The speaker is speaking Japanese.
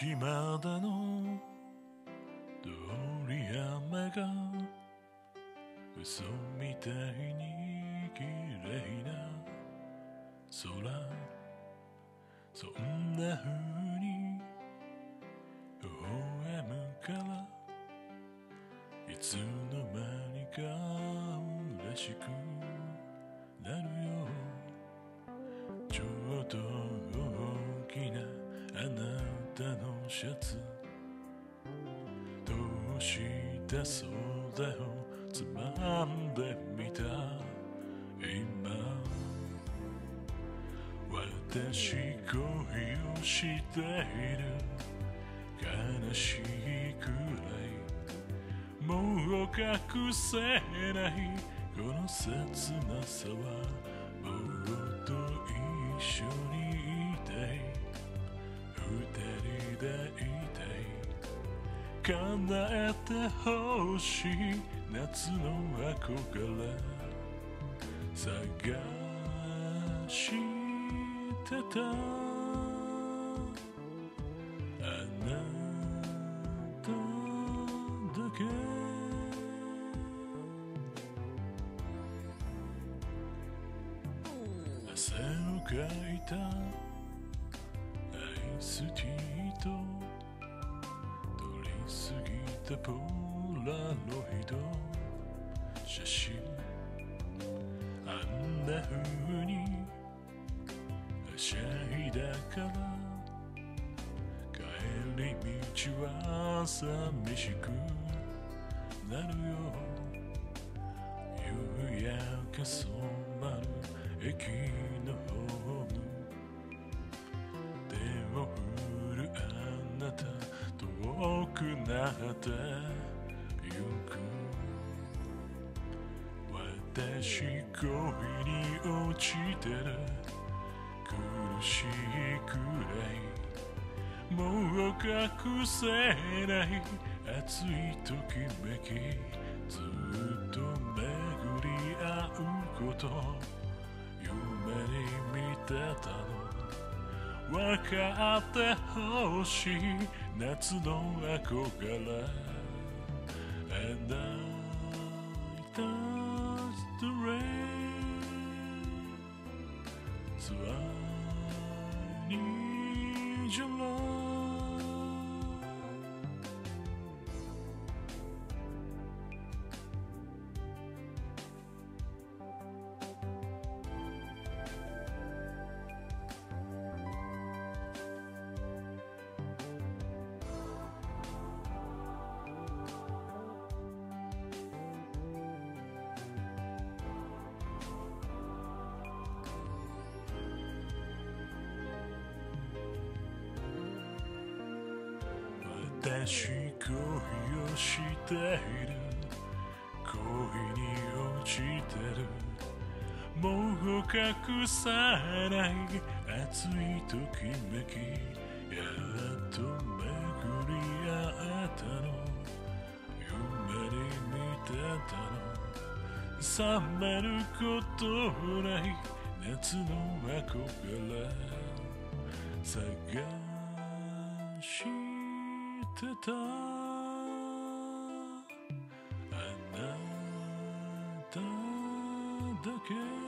駅までの通り雨が嘘みたいに綺麗な空そんな風に微笑むからいつの間にか嬉しくシャツ。どうしたそうだよ。つまんでみた。今。私恋をしている。悲しいくらい。もう隠せない。この切なさは僕と一緒。二人でいたい叶えてほしい夏の憧れ。探してた。あなただけ。汗をかいた。スティーと取りすぎたポラロイド写真。あんな風に。はしゃいだから。帰り道は寂しく。なるよ。夕焼け染まる。駅のホくなってゆく私恋に落ちてる。苦しいくらいもう隠せない。熱いときめきずっと巡り合うこと。夢に見てたの。分かってほしい夏の憧れ And I touch the rain So I need your love 私恋をしている。恋に落ちてる。もう隠さない熱いときめき。やっと巡り合えたの。夢に見てたの。冷めることない。夏の憧れ探してた。あなただけ。